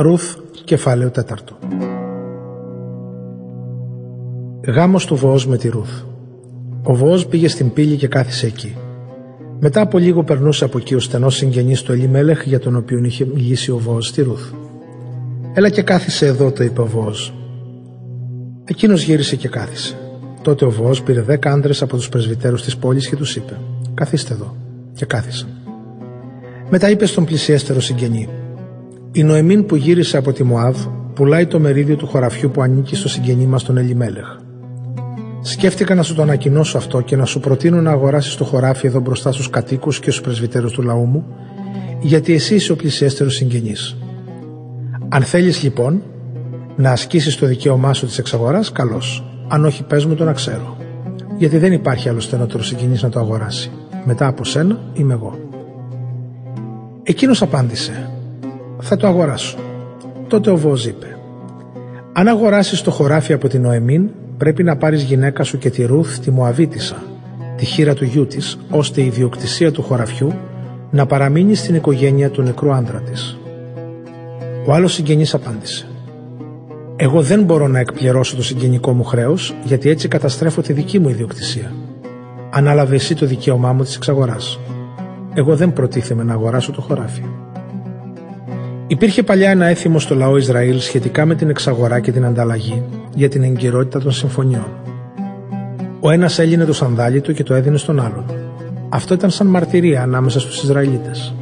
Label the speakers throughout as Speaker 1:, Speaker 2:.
Speaker 1: Ρουθ, κεφάλαιο τέταρτο. Γάμος του Βοός με τη Ρουθ. Ο Βοός πήγε στην πύλη και κάθισε εκεί. Μετά από λίγο περνούσε από εκεί ο στενός συγγενής του Ελιμέλεχ για τον οποίο είχε μιλήσει ο Βοός στη Ρουθ. Έλα και κάθισε εδώ, το είπε ο Βοός. Εκείνος γύρισε και κάθισε. Τότε ο Βοός πήρε δέκα άντρες από τους πρεσβυτέρους της πόλης και τους είπε «Καθίστε εδώ» και κάθισαν. Μετά είπε στον πλησιέστερο συγγενή η Νοεμίν που γύρισε από τη Μωάβ πουλάει το μερίδιο του χωραφιού που ανήκει στο συγγενή μας τον Ελιμέλεχ. Σκέφτηκα να σου το ανακοινώσω αυτό και να σου προτείνω να αγοράσεις το χωράφι εδώ μπροστά στους κατοίκους και στους πρεσβυτέρους του λαού μου, γιατί εσύ είσαι ο πλησιέστερος συγγενής. Αν θέλεις λοιπόν να ασκήσεις το δικαίωμά σου της εξαγοράς, καλώς. Αν όχι, πες μου το να ξέρω. Γιατί δεν υπάρχει άλλο στενότερο συγγενής να το αγοράσει. Μετά από σένα είμαι εγώ. Εκείνος απάντησε: θα το αγοράσω. Τότε ο Βόζ είπε «Αν αγοράσεις το χωράφι από την Νοεμίν, πρέπει να πάρεις γυναίκα σου και τη Ρούθ τη Μωαβίτισσα, τη χείρα του γιού της, ώστε η ιδιοκτησία του χωραφιού να παραμείνει στην οικογένεια του νεκρού άντρα της». Ο άλλος συγγενής απάντησε «Εγώ δεν μπορώ να εκπληρώσω το συγγενικό μου χρέος, γιατί έτσι καταστρέφω τη δική μου ιδιοκτησία. Ανάλαβε εσύ το δικαίωμά μου της εξαγοράς. Εγώ δεν προτίθεμαι να αγοράσω το χωράφι». Υπήρχε παλιά ένα έθιμο στο λαό Ισραήλ σχετικά με την εξαγορά και την ανταλλαγή για την εγκυρότητα των συμφωνιών. Ο ένας έλυνε το σανδάλι του και το έδινε στον άλλον. Αυτό ήταν σαν μαρτυρία ανάμεσα στους Ισραηλίτες.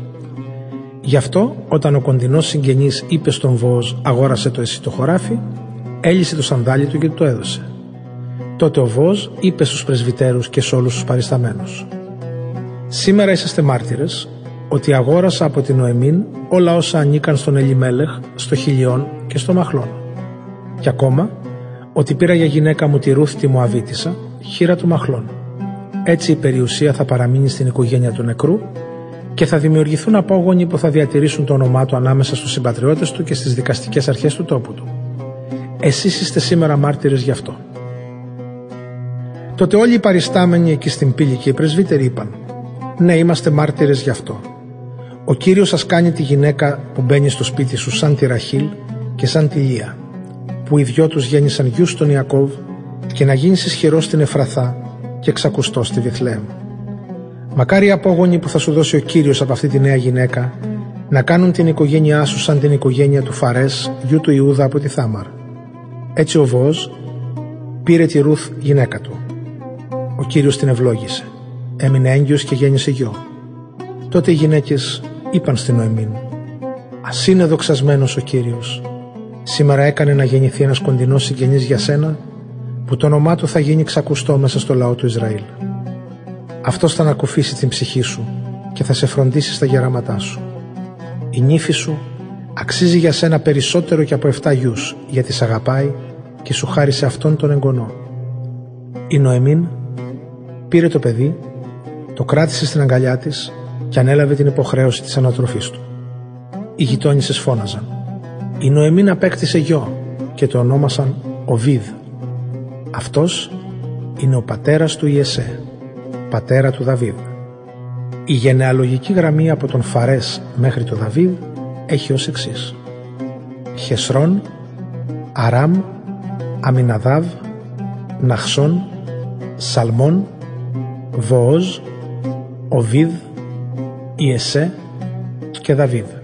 Speaker 1: Γι' αυτό, όταν ο κοντινός συγγενής είπε στον Βόζ Αγόρασε το εσύ το χωράφι, έλυσε το σανδάλι του και το έδωσε. Τότε ο Βόζ είπε στους πρεσβυτέρους και σε όλους τους παρισταμένους. Σήμερα είσαστε μάρτυρες ότι αγόρασα από την Νοεμίν όλα όσα ανήκαν στον Ελιμέλεχ, στο Χιλιόν και στο Μαχλόν. Και ακόμα ότι πήρα για γυναίκα μου τη Ρούθ τη Μωαβίτισσα, χείρα του Μαχλών. Έτσι η περιουσία θα παραμείνει στην οικογένεια του νεκρού και θα δημιουργηθούν απόγονοι που θα διατηρήσουν το όνομά του ανάμεσα στους συμπατριώτες του και στις δικαστικές αρχές του τόπου του. Εσείς είστε σήμερα μάρτυρες γι' αυτό. Τότε όλοι οι παριστάμενοι εκεί στην πύλη και οι πρεσβύτεροι είπαν «Ναι, είμαστε μάρτυρες γι' αυτό». Ο Κύριος σας κάνει τη γυναίκα που μπαίνει στο σπίτι σου σαν τη Ραχήλ και σαν τη Λία, που οι δυο τους γέννησαν γιους στον Ιακώβ και να γίνεις ισχυρός στην Εφραθά και ξακουστός στη Βιθλέμ. Μακάρι οι απόγονοι που θα σου δώσει ο Κύριος από αυτή τη νέα γυναίκα να κάνουν την οικογένειά σου σαν την οικογένεια του Φαρές, γιου του Ιούδα από τη Θάμαρ. Έτσι ο Βόζ πήρε τη Ρούθ γυναίκα του. Ο Κύριος την ευλόγησε. Έμεινε έγκυος και γέννησε γιο. Τότε οι γυναίκες είπαν στην Νοεμίν «Ας είναι δοξασμένος ο Κύριος. Σήμερα έκανε να γεννηθεί ένας κοντινός συγγενής για σένα που το όνομά του θα γίνει ξακουστό μέσα στο λαό του Ισραήλ. Αυτός θα ανακουφίσει την ψυχή σου και θα σε φροντίσει στα γεράματά σου. Η νύφη σου αξίζει για σένα περισσότερο και από 7 γιους γιατί σε αγαπάει και σου χάρισε αυτόν τον εγγονό. Η Νοεμίν πήρε το παιδί, το κράτησε στην αγκαλιά της και ανέλαβε την υποχρέωση της ανατροφής του. Οι γειτόνισσες φώναζαν. Η Νοεμίν απέκτησε γιο και το ονόμασαν Οβίδ. Αυτός είναι ο πατέρας του Ιεσέ, πατέρα του Δαβίδ. Η γενεαλογική γραμμή από τον Φαρές μέχρι τον Δαβίδ έχει ως εξής. Χεσρόν, Αράμ, Αμιναδάβ, Ναχσόν, Σαλμόν, Βοόζ, Οβίδ, Ιεσέ και Δαβίδ.